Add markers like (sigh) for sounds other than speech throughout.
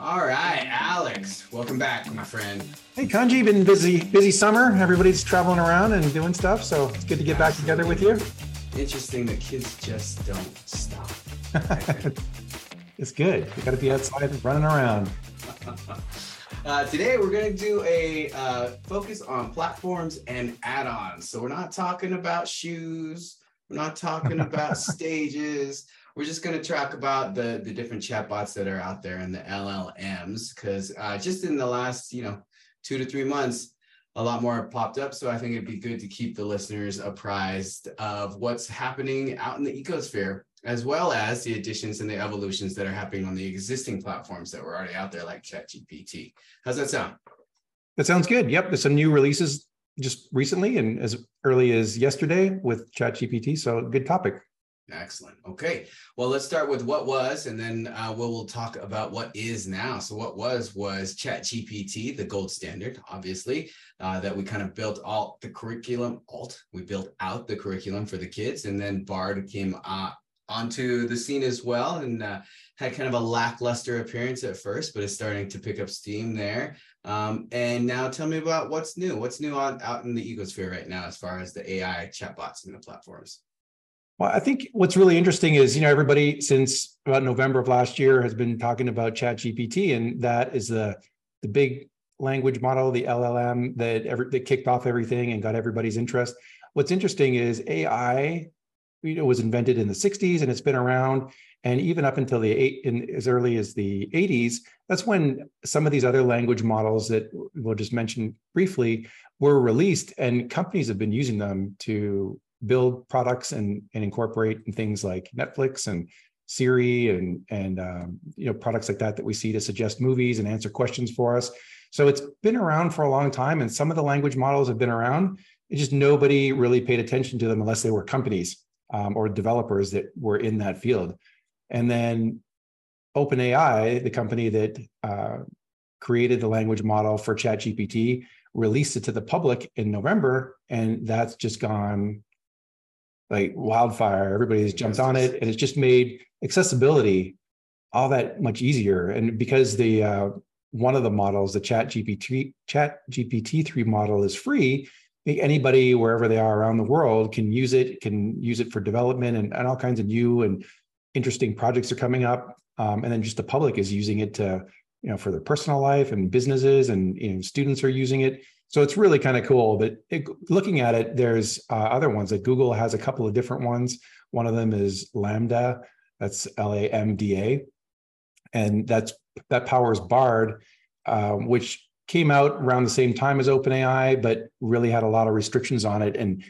All right, Alex, welcome back, my friend. Hey, Kanji, been busy, busy summer. Everybody's traveling around and doing stuff, so it's good to get back together with you. Interesting that kids just don't stop. (laughs) it's good. You got to be outside running around. (laughs) Uh, today we're going to do a uh, focus on platforms and add-ons. So we're not talking about shoes. We're not talking about (laughs) stages. We're just going to talk about the the different chatbots that are out there and the LLMs because uh, just in the last you know two to three months, a lot more popped up. So I think it'd be good to keep the listeners apprised of what's happening out in the ecosphere as well as the additions and the evolutions that are happening on the existing platforms that were already out there, like ChatGPT. How's that sound? That sounds good. Yep, there's some new releases just recently and as early as yesterday with ChatGPT. So good topic. Excellent. Okay. Well, let's start with what was, and then uh, we'll, we'll talk about what is now. So, what was was ChatGPT, the gold standard, obviously, uh, that we kind of built all the curriculum. Alt, we built out the curriculum for the kids, and then Bard came uh, onto the scene as well and uh, had kind of a lackluster appearance at first, but is starting to pick up steam there. Um, and now tell me about what's new. What's new on, out in the ecosphere right now as far as the AI chatbots and the platforms? Well, I think what's really interesting is, you know, everybody since about November of last year has been talking about Chat GPT, and that is the the big language model, the LLM that ever that kicked off everything and got everybody's interest. What's interesting is AI you know, was invented in the 60s and it's been around. And even up until the eight, in as early as the 80s, that's when some of these other language models that we'll just mention briefly were released, and companies have been using them to build products and, and incorporate in things like Netflix and Siri and and um, you know products like that that we see to suggest movies and answer questions for us. So it's been around for a long time, and some of the language models have been around. It's just nobody really paid attention to them unless they were companies um, or developers that were in that field. And then OpenAI, the company that uh, created the language model for ChatGPT, released it to the public in November, and that's just gone like wildfire. Everybody's jumped on it, and it's just made accessibility all that much easier. And because the uh, one of the models, the Chat GPT Chat GPT three model, is free, anybody wherever they are around the world can use it can use it for development and, and all kinds of new and interesting projects are coming up um, and then just the public is using it to you know for their personal life and businesses and you know students are using it so it's really kind of cool but it, looking at it there's uh, other ones that google has a couple of different ones one of them is LaMDA, that's l-a-m-d-a and that's that powers bard uh, which came out around the same time as OpenAI, but really had a lot of restrictions on it and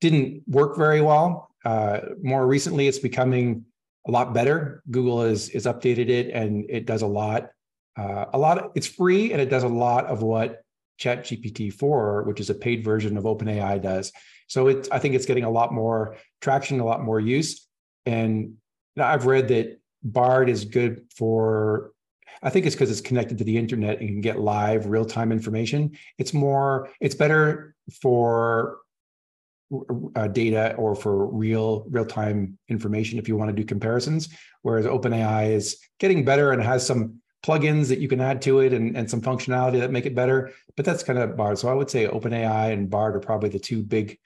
didn't work very well. Uh, more recently, it's becoming a lot better. Google has is updated it and it does a lot. Uh, a lot. Of, it's free and it does a lot of what ChatGPT 4, which is a paid version of OpenAI, does. So it's I think it's getting a lot more traction, a lot more use. And I've read that Bard is good for I think it's because it's connected to the internet and can get live real time information. It's more, it's better for uh, data or for real real time information if you want to do comparisons. Whereas OpenAI is getting better and has some plugins that you can add to it and, and some functionality that make it better. But that's kind of Bard. So I would say OpenAI and Bard are probably the two big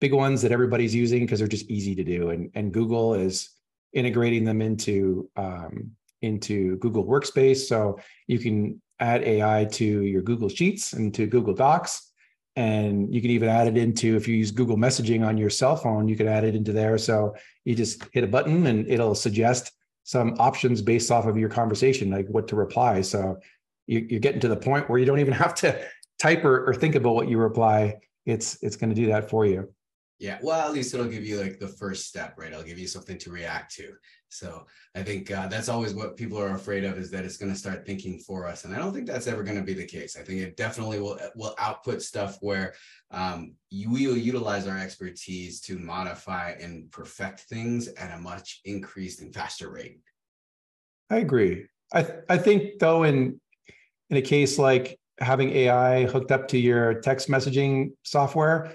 big ones that everybody's using because they're just easy to do. And and Google is integrating them into um, into Google Workspace. So you can add AI to your Google Sheets and to Google Docs. And you can even add it into, if you use Google Messaging on your cell phone, you can add it into there. So you just hit a button and it'll suggest some options based off of your conversation, like what to reply. So you, are getting to the point where you don't even (laughs) have to type or, or think about what you reply. It's it's going to do that for you. Yeah, well, at least it'll give you like the first step, right? It'll give you something to react to. So I think uh, that's always what people are afraid of is that it's going to start thinking for us, and I don't think that's ever going to be the case. I think it definitely will will output stuff where um, you, we will utilize our expertise to modify and perfect things at a much increased and faster rate. I agree. I th- I think though in in a case like having AI hooked up to your text messaging software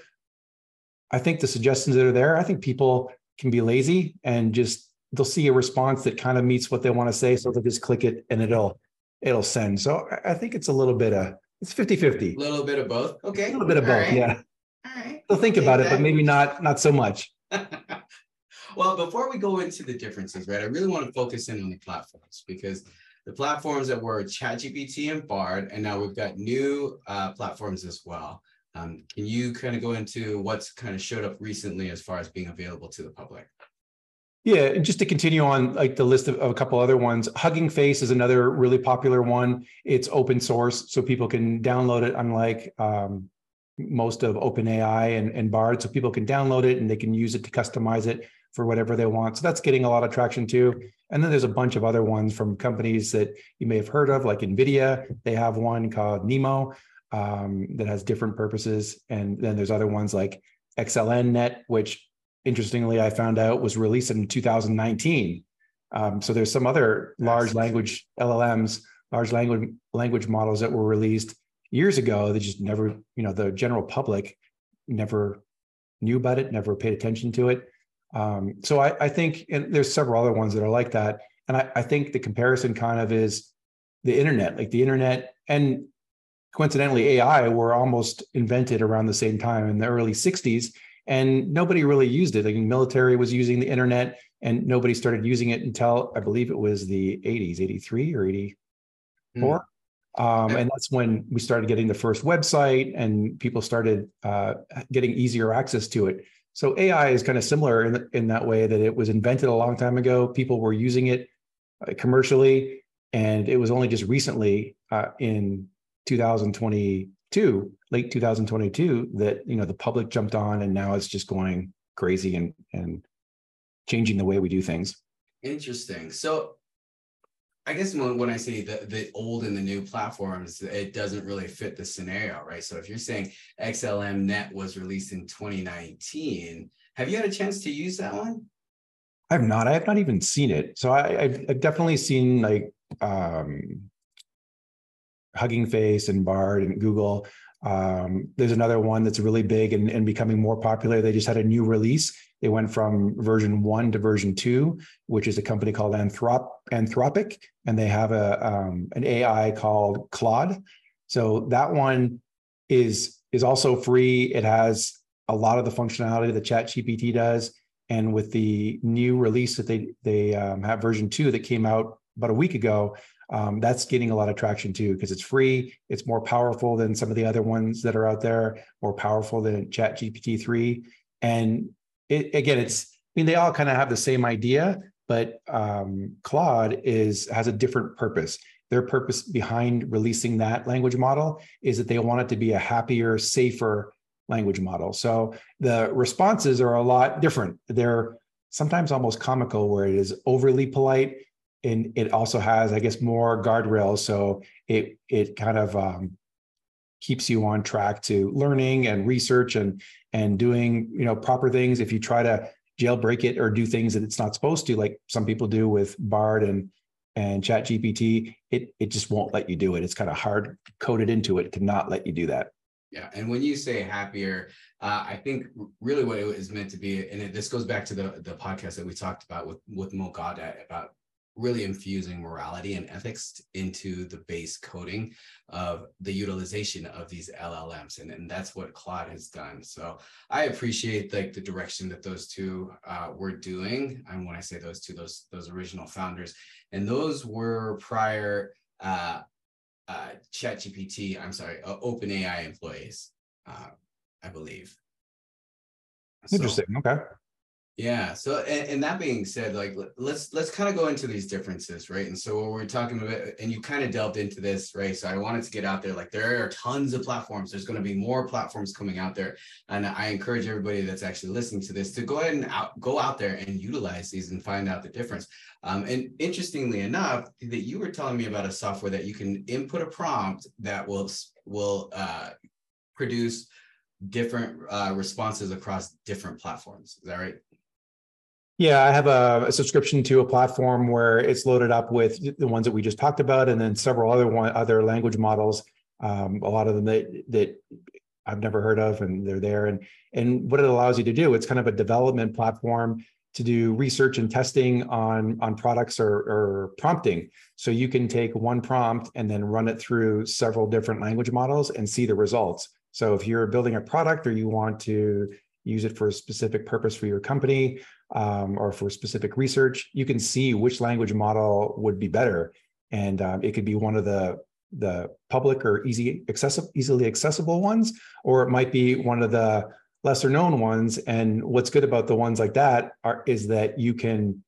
I think the suggestions that are there, I think people can be lazy and just they'll see a response that kind of meets what they want to say. So they'll just click it and it'll it'll send. So I think it's a little bit of it's 50-50. A little bit of both. Okay. A little bit of both, right. yeah. All right. They'll think about it, but maybe not not so much. (laughs) well, before we go into the differences, right, I really want to focus in on the platforms because the platforms that were ChatGPT and Bard, and now we've got new uh, platforms as well. Um, can you kind of go into what's kind of showed up recently as far as being available to the public? Yeah, and just to continue on like the list of, of a couple other ones, Hugging Face is another really popular one. It's open source, so people can download it, unlike um, most of OpenAI and, and Bard. So people can download it and they can use it to customize it for whatever they want. So that's getting a lot of traction too. And then there's a bunch of other ones from companies that you may have heard of, like NVIDIA. They have one called NeMo um, that has different purposes. And then there's other ones like XLNet, which interestingly I found out was released in 2019. Um, so there's some other large language LLMs, large language language models that were released years ago. They just never, you know, the general public never knew about it, never paid attention to it. Um, so I, I think, and there's several other ones that are like that. And I, I think the comparison kind of is the internet, like the internet and coincidentally AI were almost invented around the same time in the early 60s and nobody really used it. Like the military was using the internet and nobody started using it until I believe it was the 80s, 83 or 84. Um, and that's when we started getting the first website and people started uh, getting easier access to it. So AI is kind of similar in, in that way that it was invented a long time ago. People were using it uh, commercially, and it was only just recently uh, in 2022, late 2022, that you know the public jumped on, and now it's just going crazy and and changing the way we do things. Interesting. So I guess when, when I say the, the old and the new platforms, it doesn't really fit the scenario, right? So if you're saying XLM Net was released in 2019, have you had a chance to use that one? I have not. I have not even seen it. So I, I've, I've definitely seen like um, Hugging Face and Bard and Google. Um, there's another one that's really big and, and becoming more popular. They just had a new release. They went from version one to version two, which is a company called Anthrop Anthropic, and they have a um, an AI called Claude. So that one is is also free. It has a lot of the functionality that ChatGPT does. And with the new release that they they um, have version two that came out about a week ago, um, that's getting a lot of traction too because it's free. It's more powerful than some of the other ones that are out there. More powerful than ChatGPT three, and it, again, it's I mean they all kind of have the same idea, but um, Claude is has a different purpose. Their purpose behind releasing that language model is that they want it to be a happier, safer language model. So the responses are a lot different. They're sometimes almost comical, where it is overly polite, and it also has, I guess, more guardrails. So it it kind of um, keeps you on track to learning and research and and doing you know proper things. If you try to jailbreak it or do things that it's not supposed to, like some people do with Bard and and Chat GPT, it it just won't let you do it. It's kind of hard coded into it to not let you do that. Yeah, and when you say happier, uh, I think really what it is meant to be, and it, this goes back to the the podcast that we talked about with with Mo about really infusing morality and ethics into the base coding of the utilization of these LLMs, and, and that's what Claude has done. So I appreciate like the direction that those two uh, were doing, and when I say those two, those those original founders, and those were prior. Uh, uh, ChatGPT, I'm sorry, uh, OpenAI employees, uh, I believe. So, Interesting. okay. Yeah. So, and, and that being said, like let- let's let's kind of go into these differences, right? And so, what we're talking about, and you kind of delved into this, right? So, I wanted to get out there. Like, there are tons of platforms. There's going to be more platforms coming out there, and I encourage everybody that's actually listening to this to go ahead and out, go out there and utilize these and find out the difference. Um, and interestingly enough, that you were telling me about a software that you can input a prompt that will will uh, produce different uh, responses across different platforms. Is that right? Yeah, I have a, a subscription to a platform where it's loaded up with the ones that we just talked about, and then several other one other language models. Um, a lot of them that that I've never heard of, and they're there. And and what it allows you to do, it's kind of a development platform to do research and testing on on products or, or prompting. So you can take one prompt and then run it through several different language models and see the results. So if you're building a product or you want to use it for a specific purpose for your company um, or for specific research, you can see which language model would be better. And um, it could be one of the the public or easy accessible, easily accessible ones, or it might be one of the lesser known ones. And what's good about the ones like that are is that you can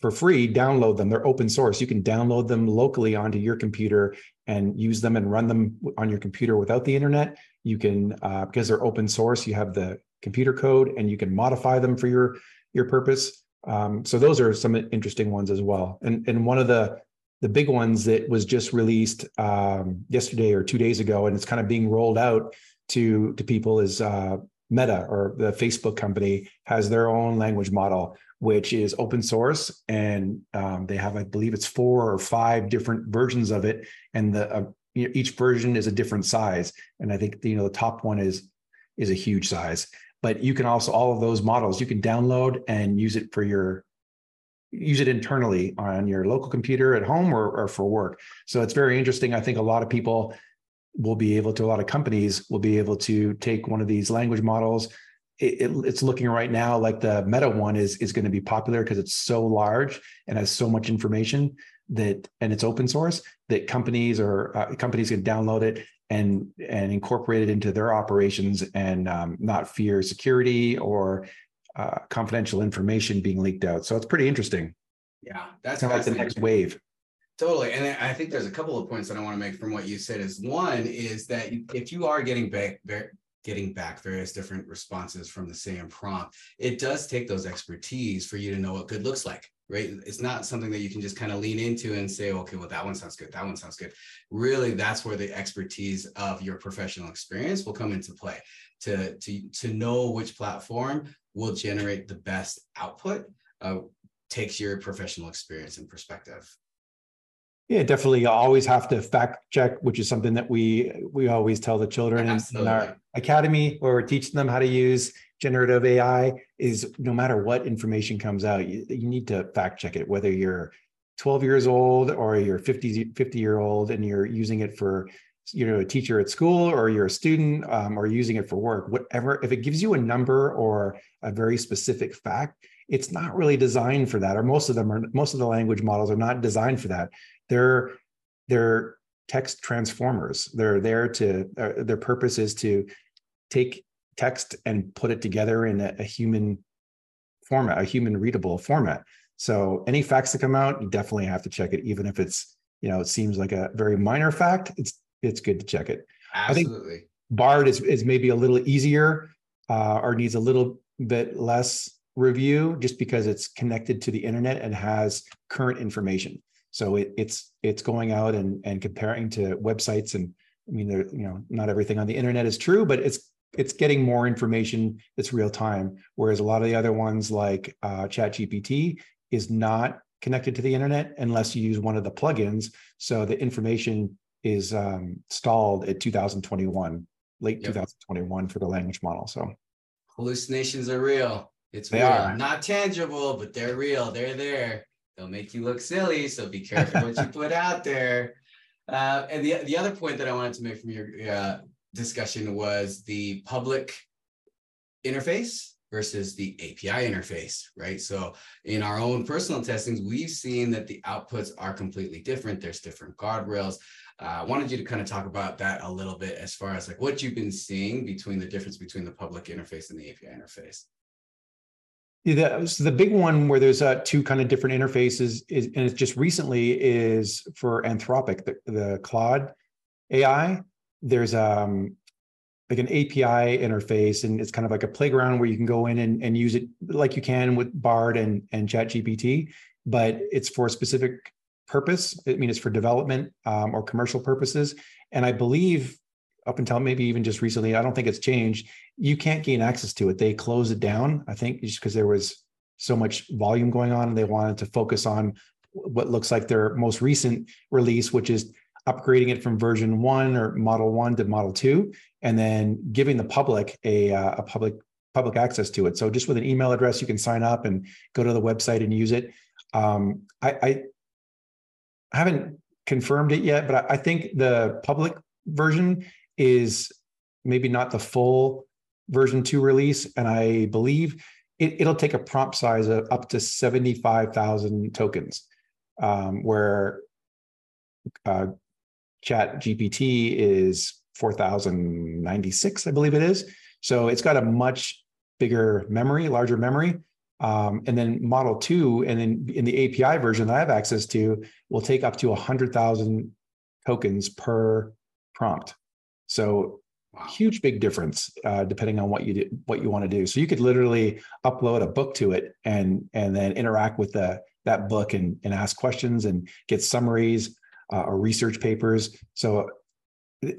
for free download them. They're open source. You can download them locally onto your computer and use them and run them on your computer without the internet. You can uh, because they're open source. You have the computer code and you can modify them for your your purpose. Um, so those are some interesting ones as well. And and one of the the big ones that was just released um, yesterday or two days ago, and it's kind of being rolled out to to people is uh, Meta or the Facebook company has their own language model, which is open source, and um, they have, I believe, it's four or five different versions of it, and the uh, each version is a different size. And I think you know the top one is is a huge size, but you can also all of those models you can download and use it for your use it internally on your local computer at home or, or for work. So it's very interesting. I think a lot of people will be able to a lot of companies will be able to take one of these language models it, it, it's looking right now like the meta one is is going to be popular because it's so large and has so much information that and it's open source that companies or uh, companies can download it and and incorporate it into their operations and um, not fear security or uh, confidential information being leaked out. So it's pretty interesting. Yeah that's kind of like the next wave. Totally. And I think there's a couple of points that I want to make from what you said is one is that if you are getting back getting back various different responses from the same prompt, it does take those expertise for you to know what good looks like, right? It's not something that you can just kind of lean into and say, okay, well, that one sounds good. That one sounds good. Really, that's where the expertise of your professional experience will come into play to, to, to know which platform will generate the best output uh, takes your professional experience and perspective. Yeah, definitely. You always have to fact check, which is something that we we always tell the children in, in, our academy, where we're teaching them how to use generative AI. Is no matter what information comes out, you, you need to fact check it, whether you're 12 years old or you're 50 50 year old and you're using it for you know a teacher at school or you're a student um, or using it for work whatever if it gives you a number or a very specific fact it's not really designed for that or most of them are most of the language models are not designed for that they're they're text transformers. They're there to uh, their purpose is to take text and put it together in a, a human format, a human readable format. So any facts that come out, you definitely have to check it, even if it's you know it seems like a very minor fact. It's it's good to check it. Absolutely. I think Bard is is maybe a little easier uh, or needs a little bit less review just because it's connected to the internet and has current information. So it, it's it's going out and and comparing to websites and I mean, there, you know, not everything on the internet is true, but it's it's getting more information that's real time. Whereas a lot of the other ones like uh, ChatGPT is not connected to the internet unless you use one of the plugins. So the information is um, stalled at 2021, late yep. 2021 for the language model. So hallucinations are real. It's they real. are not tangible, but they're real. They're there they'll make you look silly. So be careful what you put out there. Uh, and the, the other point that I wanted to make from your uh, discussion was the public interface versus the API interface, right? So in our own personal testings, we've seen that the outputs are completely different. There's different guardrails. Uh, I wanted you to kind of talk about that a little bit as far as like what you've been seeing between the difference between the public interface and the API interface. Yeah, the, so the big one where there's uh, two kind of different interfaces is, and it's just recently is for Anthropic, the, the Claude AI. There's um like an API interface, and it's kind of like a playground where you can go in and, and use it like you can with Bard and and ChatGPT, but it's for a specific purpose. I mean, it's for development um, or commercial purposes. And I believe up until maybe even just recently, I don't think it's changed. You can't gain access to it. They closed it down, I think, just because there was so much volume going on and they wanted to focus on what looks like their most recent release, which is upgrading it from version one or model one to model two, and then giving the public a, uh, a public public access to it. So just with an email address, you can sign up and go to the website and use it. Um, I, I haven't confirmed it yet, but I, I think the public version is maybe not the full version two release, and I believe it, will take a prompt size of up to seventy-five thousand tokens, um, where uh, Chat GPT is four thousand ninety-six, I believe it is. So it's got a much bigger memory, larger memory. Um, and then model two, and then in the API version that I have access to, will take up to 100,000 tokens per prompt. So wow. huge, big difference uh, depending on what you do, what you want to do. So you could literally upload a book to it and and then interact with the that book and and ask questions and get summaries uh, or research papers. So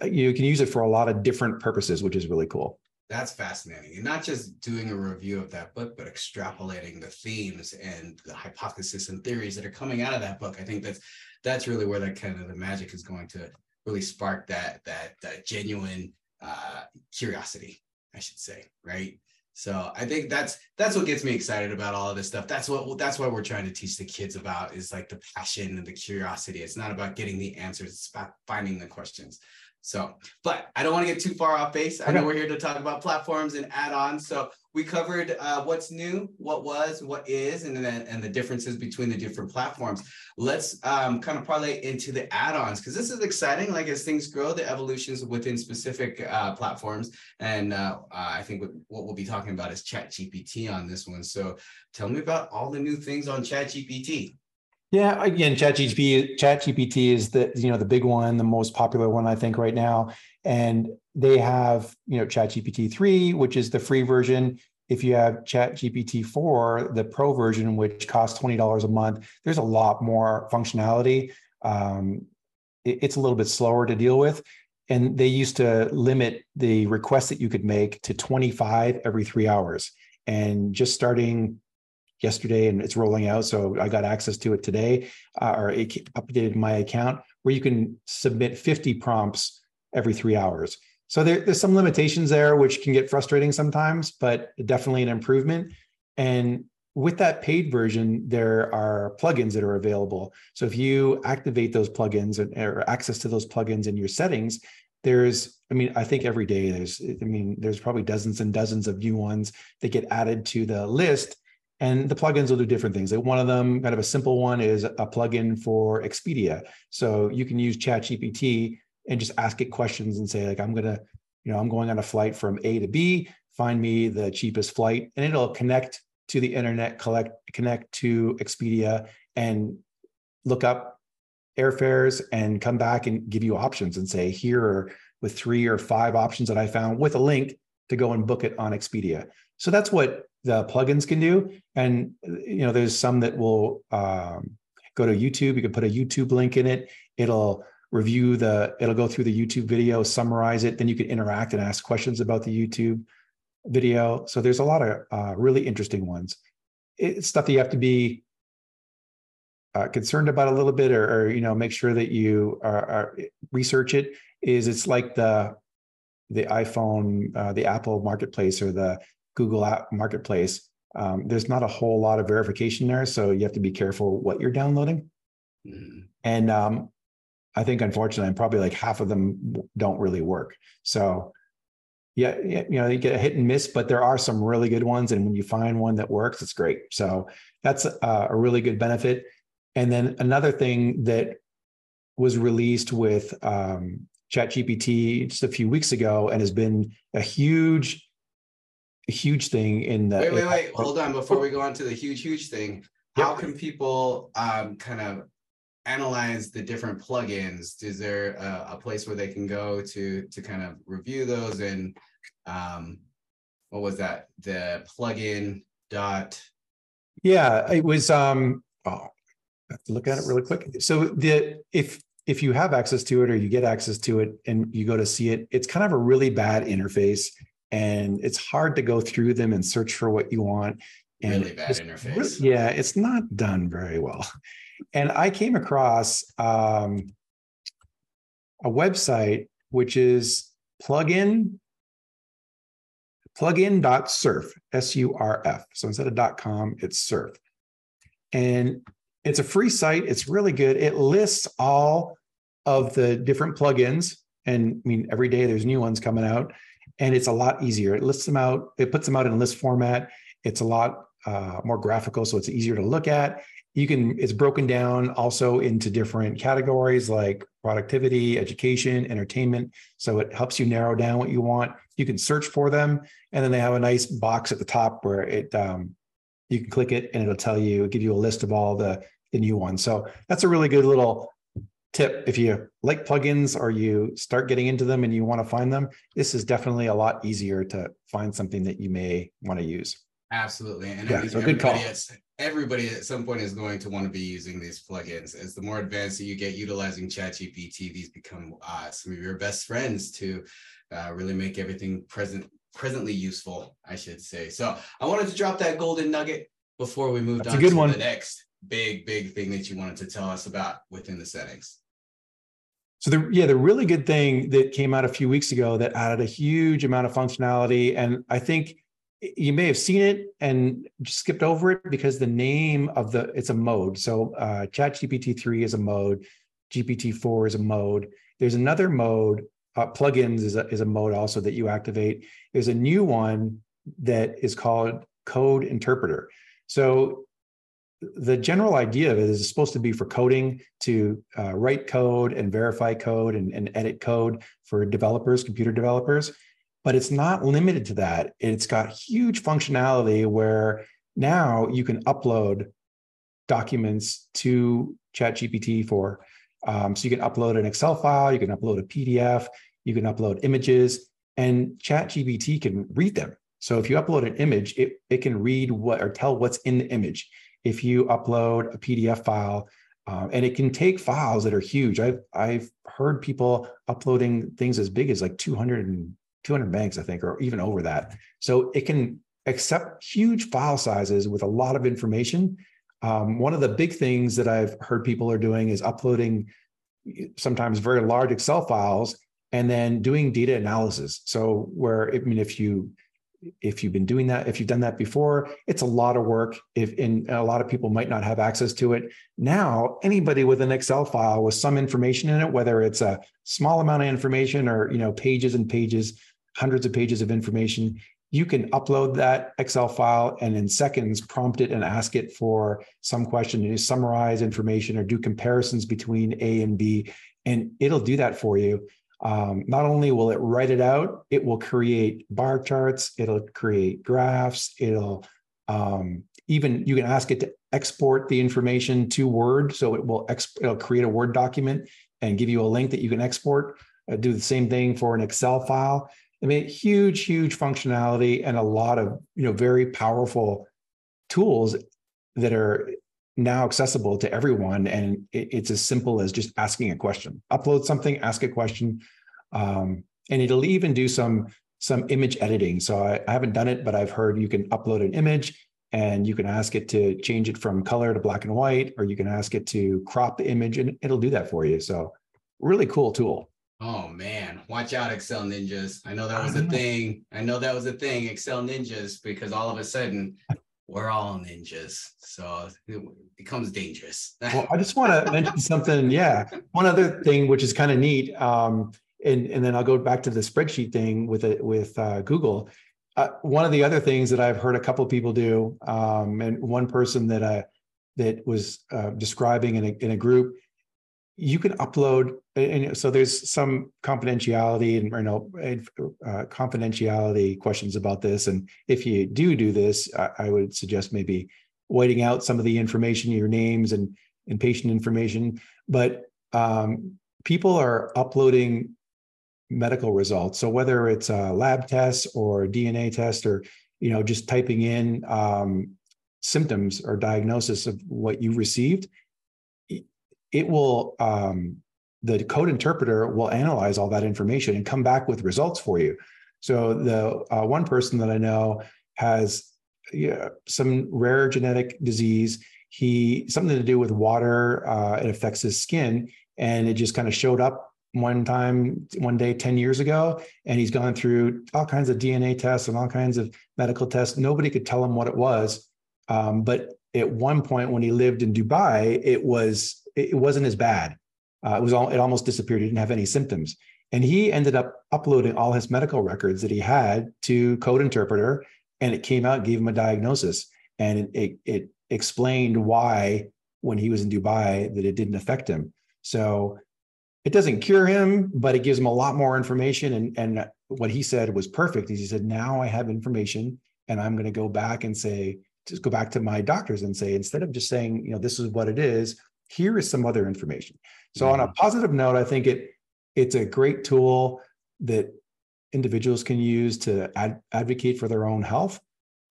uh, you can use it for a lot of different purposes, which is really cool. That's fascinating. And not just doing a review of that book but extrapolating the themes and the hypotheses and theories that are coming out of that book. I think that's that's really where that kind of the magic is going to really spark that that, that genuine uh, curiosity i should say right so i think that's that's what gets me excited about all of this stuff. That's what that's what we're trying to teach the kids about is like the passion and the curiosity. It's not about getting the answers it's about finding the questions so, but I don't want to get too far off base. I know we're here to talk about platforms and add-ons. So we covered uh, what's new, what was, what is, and then and the differences between the different platforms. Let's um, kind of parlay into the add-ons because this is exciting. Like as things grow, the evolutions within specific uh, platforms, and uh, I think what we'll be talking about is Chat GPT on this one. So tell me about all the new things on Chat GPT. Yeah, again, ChatGPT, ChatGPT is the you know the big one, the most popular one I think right now, and they have you know ChatGPT three, which is the free version. If you have ChatGPT four, the pro version, which costs twenty dollars a month, there's a lot more functionality. Um, it, it's a little bit slower to deal with, and they used to limit the requests that you could make to twenty five every three hours. And just starting yesterday and it's rolling out. So I got access to it today, uh, or it updated my account where you can submit 50 prompts every three hours. So there, there's some limitations there, which can get frustrating sometimes, but definitely an improvement. And with that paid version, there are plugins that are available. So if you activate those plugins or access to those plugins in your settings, there's, I mean, I think every day there's, I mean, there's probably dozens and dozens of new ones that get added to the list and the plugins will do different things. Like one of them, kind of a simple one, is a plugin for Expedia. So you can use ChatGPT and just ask it questions and say, like, I'm gonna, you know, I'm going on a flight from A to B. Find me the cheapest flight, and it'll connect to the internet, collect, connect to Expedia, and look up airfares and come back and give you options and say, here are with three or five options that I found with a link to go and book it on Expedia. So that's what the plugins can do. And you know, there's some that will um, go to YouTube. You can put a YouTube link in it. It'll review the. It'll go through the YouTube video, summarize it. Then you can interact and ask questions about the YouTube video. So there's a lot of uh, really interesting ones. It's stuff that you have to be uh, concerned about a little bit, or, or, you know, make sure that you are, are research it. Is it's like the the iPhone, uh, the Apple Marketplace, or the Google App Marketplace, um, there's not a whole lot of verification there. So you have to be careful what you're downloading. Mm-hmm. And um, I think, unfortunately, I'm probably like half of them don't really work. So yeah, you know, you get a hit and miss, but there are some really good ones. And when you find one that works, it's great. So that's a, a really good benefit. And then another thing that was released with um, ChatGPT just a few weeks ago and has been a huge huge thing in the wait wait wait. Hold on before we go on to the huge huge thing. How yep. can people um, kind of analyze the different plugins? Is there a, a, place where they can go to to kind of review those and um, what was that? The plugin dot yeah it was um oh, I have to look at it really quick. So the if if you have access to it or you get access to it and you go to see it it's kind of a really bad interface and it's hard to go through them and search for what you want. And really bad interface. Yeah, it's not done very well. And I came across um, a website which is plugin plugin.surf, S U R F. So instead of dot .com, it's surf. And it's a free site. It's really good. It lists all of the different plugins. And I mean, every day there's new ones coming out, and it's a lot easier. It lists them out, it puts them out in list format. It's a lot uh, more graphical, so it's easier to look at. You can, it's broken down also into different categories like productivity, education, entertainment. So it helps you narrow down what you want. You can search for them, and then they have a nice box at the top where it um, you can click it and it'll tell you, give you a list of all the the new ones. So that's a really good little tip. If you like plugins or you start getting into them and you want to find them, this is definitely a lot easier to find something that you may want to use. Absolutely. And yeah, so good call. Everybody at some point is going to want to be using these plugins. As the more advanced that you get utilizing ChatGPT, these become uh, some of your best friends to uh, really make everything present presently useful, I should say. So I wanted to drop that golden nugget before we moved That's on to one. the next big, big thing that you wanted to tell us about within the settings? So the yeah, the really good thing that came out a few weeks ago that added a huge amount of functionality, and I think you may have seen it and skipped over it because the name of the it's a mode. So uh, ChatGPT three is a mode, GPT four is a mode. There's another mode. Uh, plugins is a, is a mode also that you activate. There's a new one that is called Code Interpreter. So the general idea of it is supposed to be for coding to uh, write code and verify code and, and edit code four developers, computer developers. But it's not limited to that. It's got huge functionality where now you can upload documents to ChatGPT for. Um, so you can upload an Excel file, you can upload a PDF, you can upload images, and ChatGPT can read them. So if you upload an image, it, it can read what or tell what's in the image if you upload a PDF file, um, and it can take files that are huge. I've I've heard people uploading things as big as like 200 and 200 megs, I think, or even over that. So it can accept huge file sizes with a lot of information. Um, one of the big things that I've heard people are doing is uploading sometimes very large Excel files and then doing data analysis. So where I mean, if you if you've been doing that, if you've done that before, it's a lot of work. If and a lot of people might not have access to it. Now, anybody with an Excel file with some information in it, whether it's a small amount of information or you know pages and pages, hundreds of pages of information, you can upload that Excel file and in seconds prompt it and ask it for some question to summarize information or do comparisons between A and B, and it'll do that for you. Um, not only will it write it out, it will create bar charts, it'll create graphs, it'll um, even you can ask it to export the information to Word, so it will exp- it'll create a Word document and give you a link that you can export. Uh, do the same thing for an Excel file. I mean, huge, huge functionality and a lot of you know very powerful tools that are now accessible to everyone and it, it's as simple as just asking a question. Upload something ask a question um, and it'll even do some some image editing. So I, I, haven't done it but i've heard you can upload an image and you can ask it to change it from color to black and white or you can ask it to crop the image and it'll do that for you. So really cool tool. Oh man, watch out, Excel ninjas. I know that was a thing. I know that was a thing, Excel ninjas, because all of a sudden we're all ninjas. So it becomes dangerous. well, I just want to (laughs) mention something. Yeah. One other thing, which is kind of neat. Um, and, and then I'll go back to the spreadsheet thing with it with uh, Google. Uh, one of the other things that I've heard a couple people do, um, and one person that I that was uh, describing in a, in a group you can upload and so there's some confidentiality and you know uh, confidentiality questions about this. And if you do do this I, I, would suggest maybe whiting out some of the information your names and and patient information. But um, people are uploading medical results. So whether it's a lab test or dna test or you know just typing in um, symptoms or diagnosis of what you received it will um, the code interpreter will analyze all that information and come back with results for you. So the uh, one person that I know has yeah, some rare genetic disease. He something to do with water. Uh, it affects his skin, and it just kind of showed up one time, one day, 10 years ago, and he's gone through all kinds of DNA tests and all kinds of medical tests. Nobody could tell him what it was. Um, but at one point when he lived in Dubai, it was it wasn't as bad. Uh, it was all it almost disappeared. He didn't have any symptoms. And he ended up uploading all his medical records that he had to Code Interpreter, and it came out, gave him a diagnosis, and it, it, it explained why when he was in Dubai that it didn't affect him. So it doesn't cure him, but it gives him a lot more information. And, and what he said was perfect. Is He said, now I have information and I'm going to go back and say, just go back to my doctors and say, instead of just saying, you know, this is what it is, here is some other information. So on a mm-hmm. positive note, I think it it's a great tool that individuals can use to ad- advocate for their own health.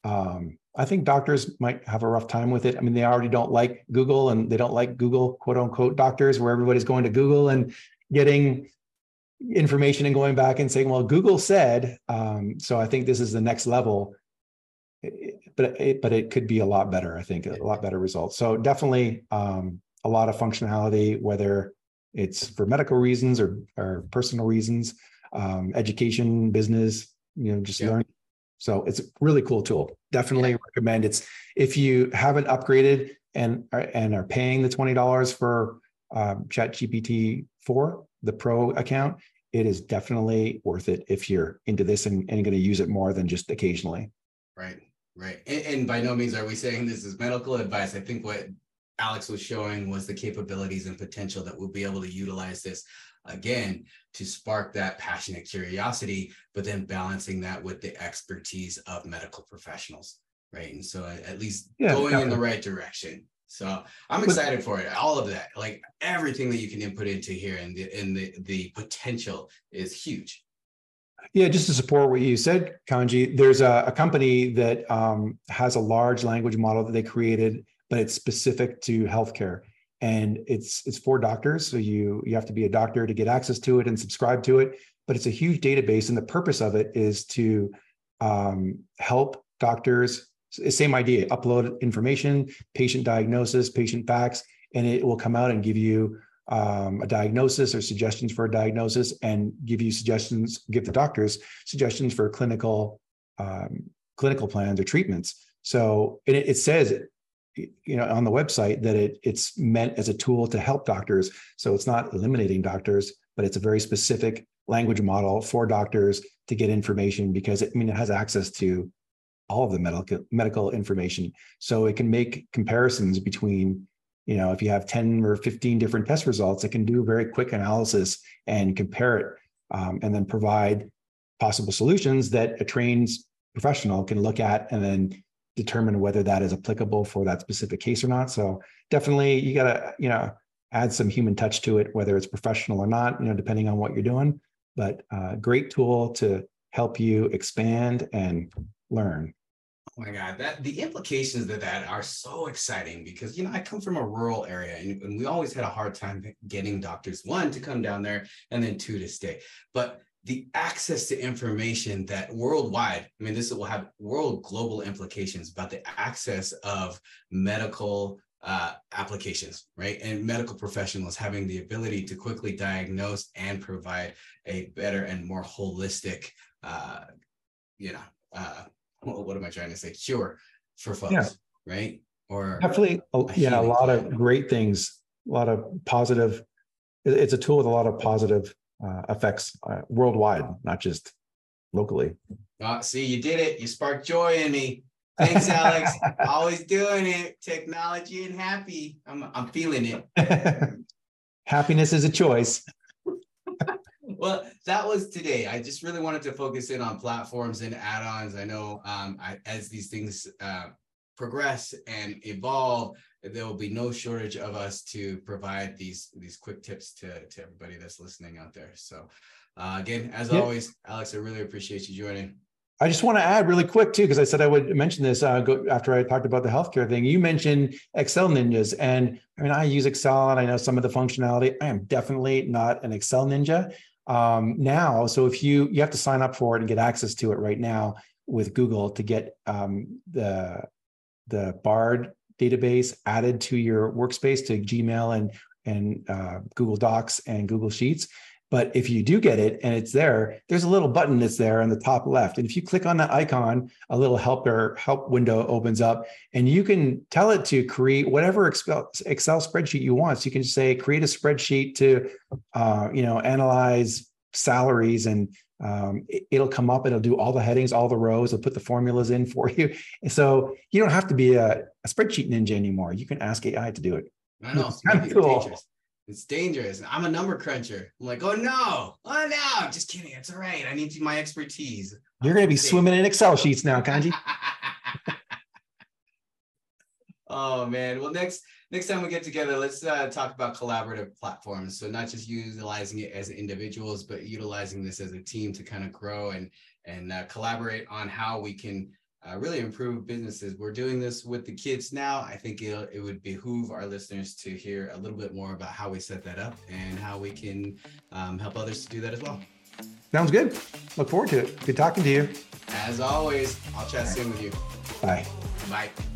Um, I think doctors might have a rough time with it. I mean, they already don't like Google and they don't like Google quote unquote doctors where everybody's going to Google and getting information and going back and saying, well, Google said. Um, so I think this is the next level. But it, but it could be a lot better. I think a lot better results. So definitely um, a lot of functionality, whether it's for medical reasons or or personal reasons, um, education, business. You know, just yeah. learn so it's a really cool tool. Definitely yeah. recommend it's if you haven't upgraded and are, and are paying the twenty dollars for um, Chat GPT four, the Pro account, it is definitely worth it if you're into this and, and going to use it more than just occasionally. Right, right, and, and by no means are we saying this is medical advice. I think what Alex was showing was the capabilities and potential that we'll be able to utilize this again to spark that passionate curiosity, but then balancing that with the expertise of medical professionals, right? And so at least yeah, going definitely. in the right direction. So I'm excited for it. All of that, like everything that you can input into here, and the and the the potential is huge. Yeah, just to support what you said, Kanji, there's a, a company that um, has a large language model that they created, but it's specific to healthcare. And it's it's for doctors. So you you have to be a doctor to get access to it and subscribe to it. But it's a huge database and the purpose of it is to um, help doctors same idea upload information patient diagnosis patient facts and it will come out and give you um, a diagnosis or suggestions for a diagnosis and give you suggestions give the doctors suggestions for clinical um, clinical plans or treatments. So it, it says you know on the website that it it's meant as a tool to help doctors. So it's not eliminating doctors but it's a very specific language model for doctors to get information because it, I mean it has access to all of the medical medical information. So it can make comparisons between you know if you have 10 or 15 different test results it can do a very quick analysis and compare it um, and then provide possible solutions that a trained professional can look at and then determine whether that is applicable for that specific case or not. So definitely you got to, you know, add some human touch to it, whether it's professional or not, you know, depending on what you're doing. But uh, great tool to help you expand and learn. Oh my God, that the implications of that are so exciting because you know I come from a rural area and, and we always had a hard time getting doctors one to come down there and then two to stay. But the access to information that worldwide, I mean, this will have world global implications about the access of medical uh, applications, right? And medical professionals having the ability to quickly diagnose and provide a better and more holistic, uh, you know, uh, what am I trying to say? Cure for folks, yeah. right? Or definitely, yeah, a lot of great things, a lot of positive. It's a tool with a lot of positive uh, effects uh, worldwide, not just locally. Oh, see, you did it. You sparked joy in me. Thanks, Alex. (laughs) Always doing it. Technology and happy. I'm I'm feeling it. (laughs) Happiness is a choice. (laughs) well, that was today. I just really wanted to focus in on platforms and add-ons. I know um, I, as these things uh, progress and evolve, there will be no shortage of us to provide these these quick tips to to everybody that's listening out there. So uh, again, as yeah. always, Alex, I really appreciate you joining. I just want to add really quick too, because I said I would mention this uh, go, after I talked about the healthcare thing. You mentioned Excel ninjas, and I mean I use Excel and I know some of the functionality. I am definitely not an Excel ninja um, now. So if you you have to sign up for it and get access to it right now with Google to get um, the the Bard database added to your workspace to Gmail and and uh, Google Docs and Google Sheets. But if you do get it and it's there, there's a little button that's there on the top left. And if you click on that icon, a little helper help window opens up and you can tell it to create whatever Excel, spreadsheet you want. So you can say, create a spreadsheet to, uh, you know, analyze salaries and um, it, will come up. It'll do all the headings, all the rows. It'll put the formulas in (laughs) for you. So you don't have to be a, a spreadsheet ninja anymore. You can ask AI to do it. I know. It's kind of cool. Dangerous. It's dangerous. I'm a number cruncher. I'm like, oh no, oh no, I'm just kidding. It's all right. I need my expertise. You're going to be swimming in Excel sheets now, Kanji. (laughs) oh man. Well, next next time we get together, let's uh, talk about collaborative platforms. So not just utilizing it as individuals, but utilizing this as a team to kind of grow and and uh, collaborate on how we can uh, really improve businesses. We're doing this with the kids now. I think it it would behoove our listeners to hear a little bit more about how we set that up and how we can um, help others to do that as well. Sounds good. Look forward to it. Good talking to you. As always, I'll chat soon with you. Bye. Bye.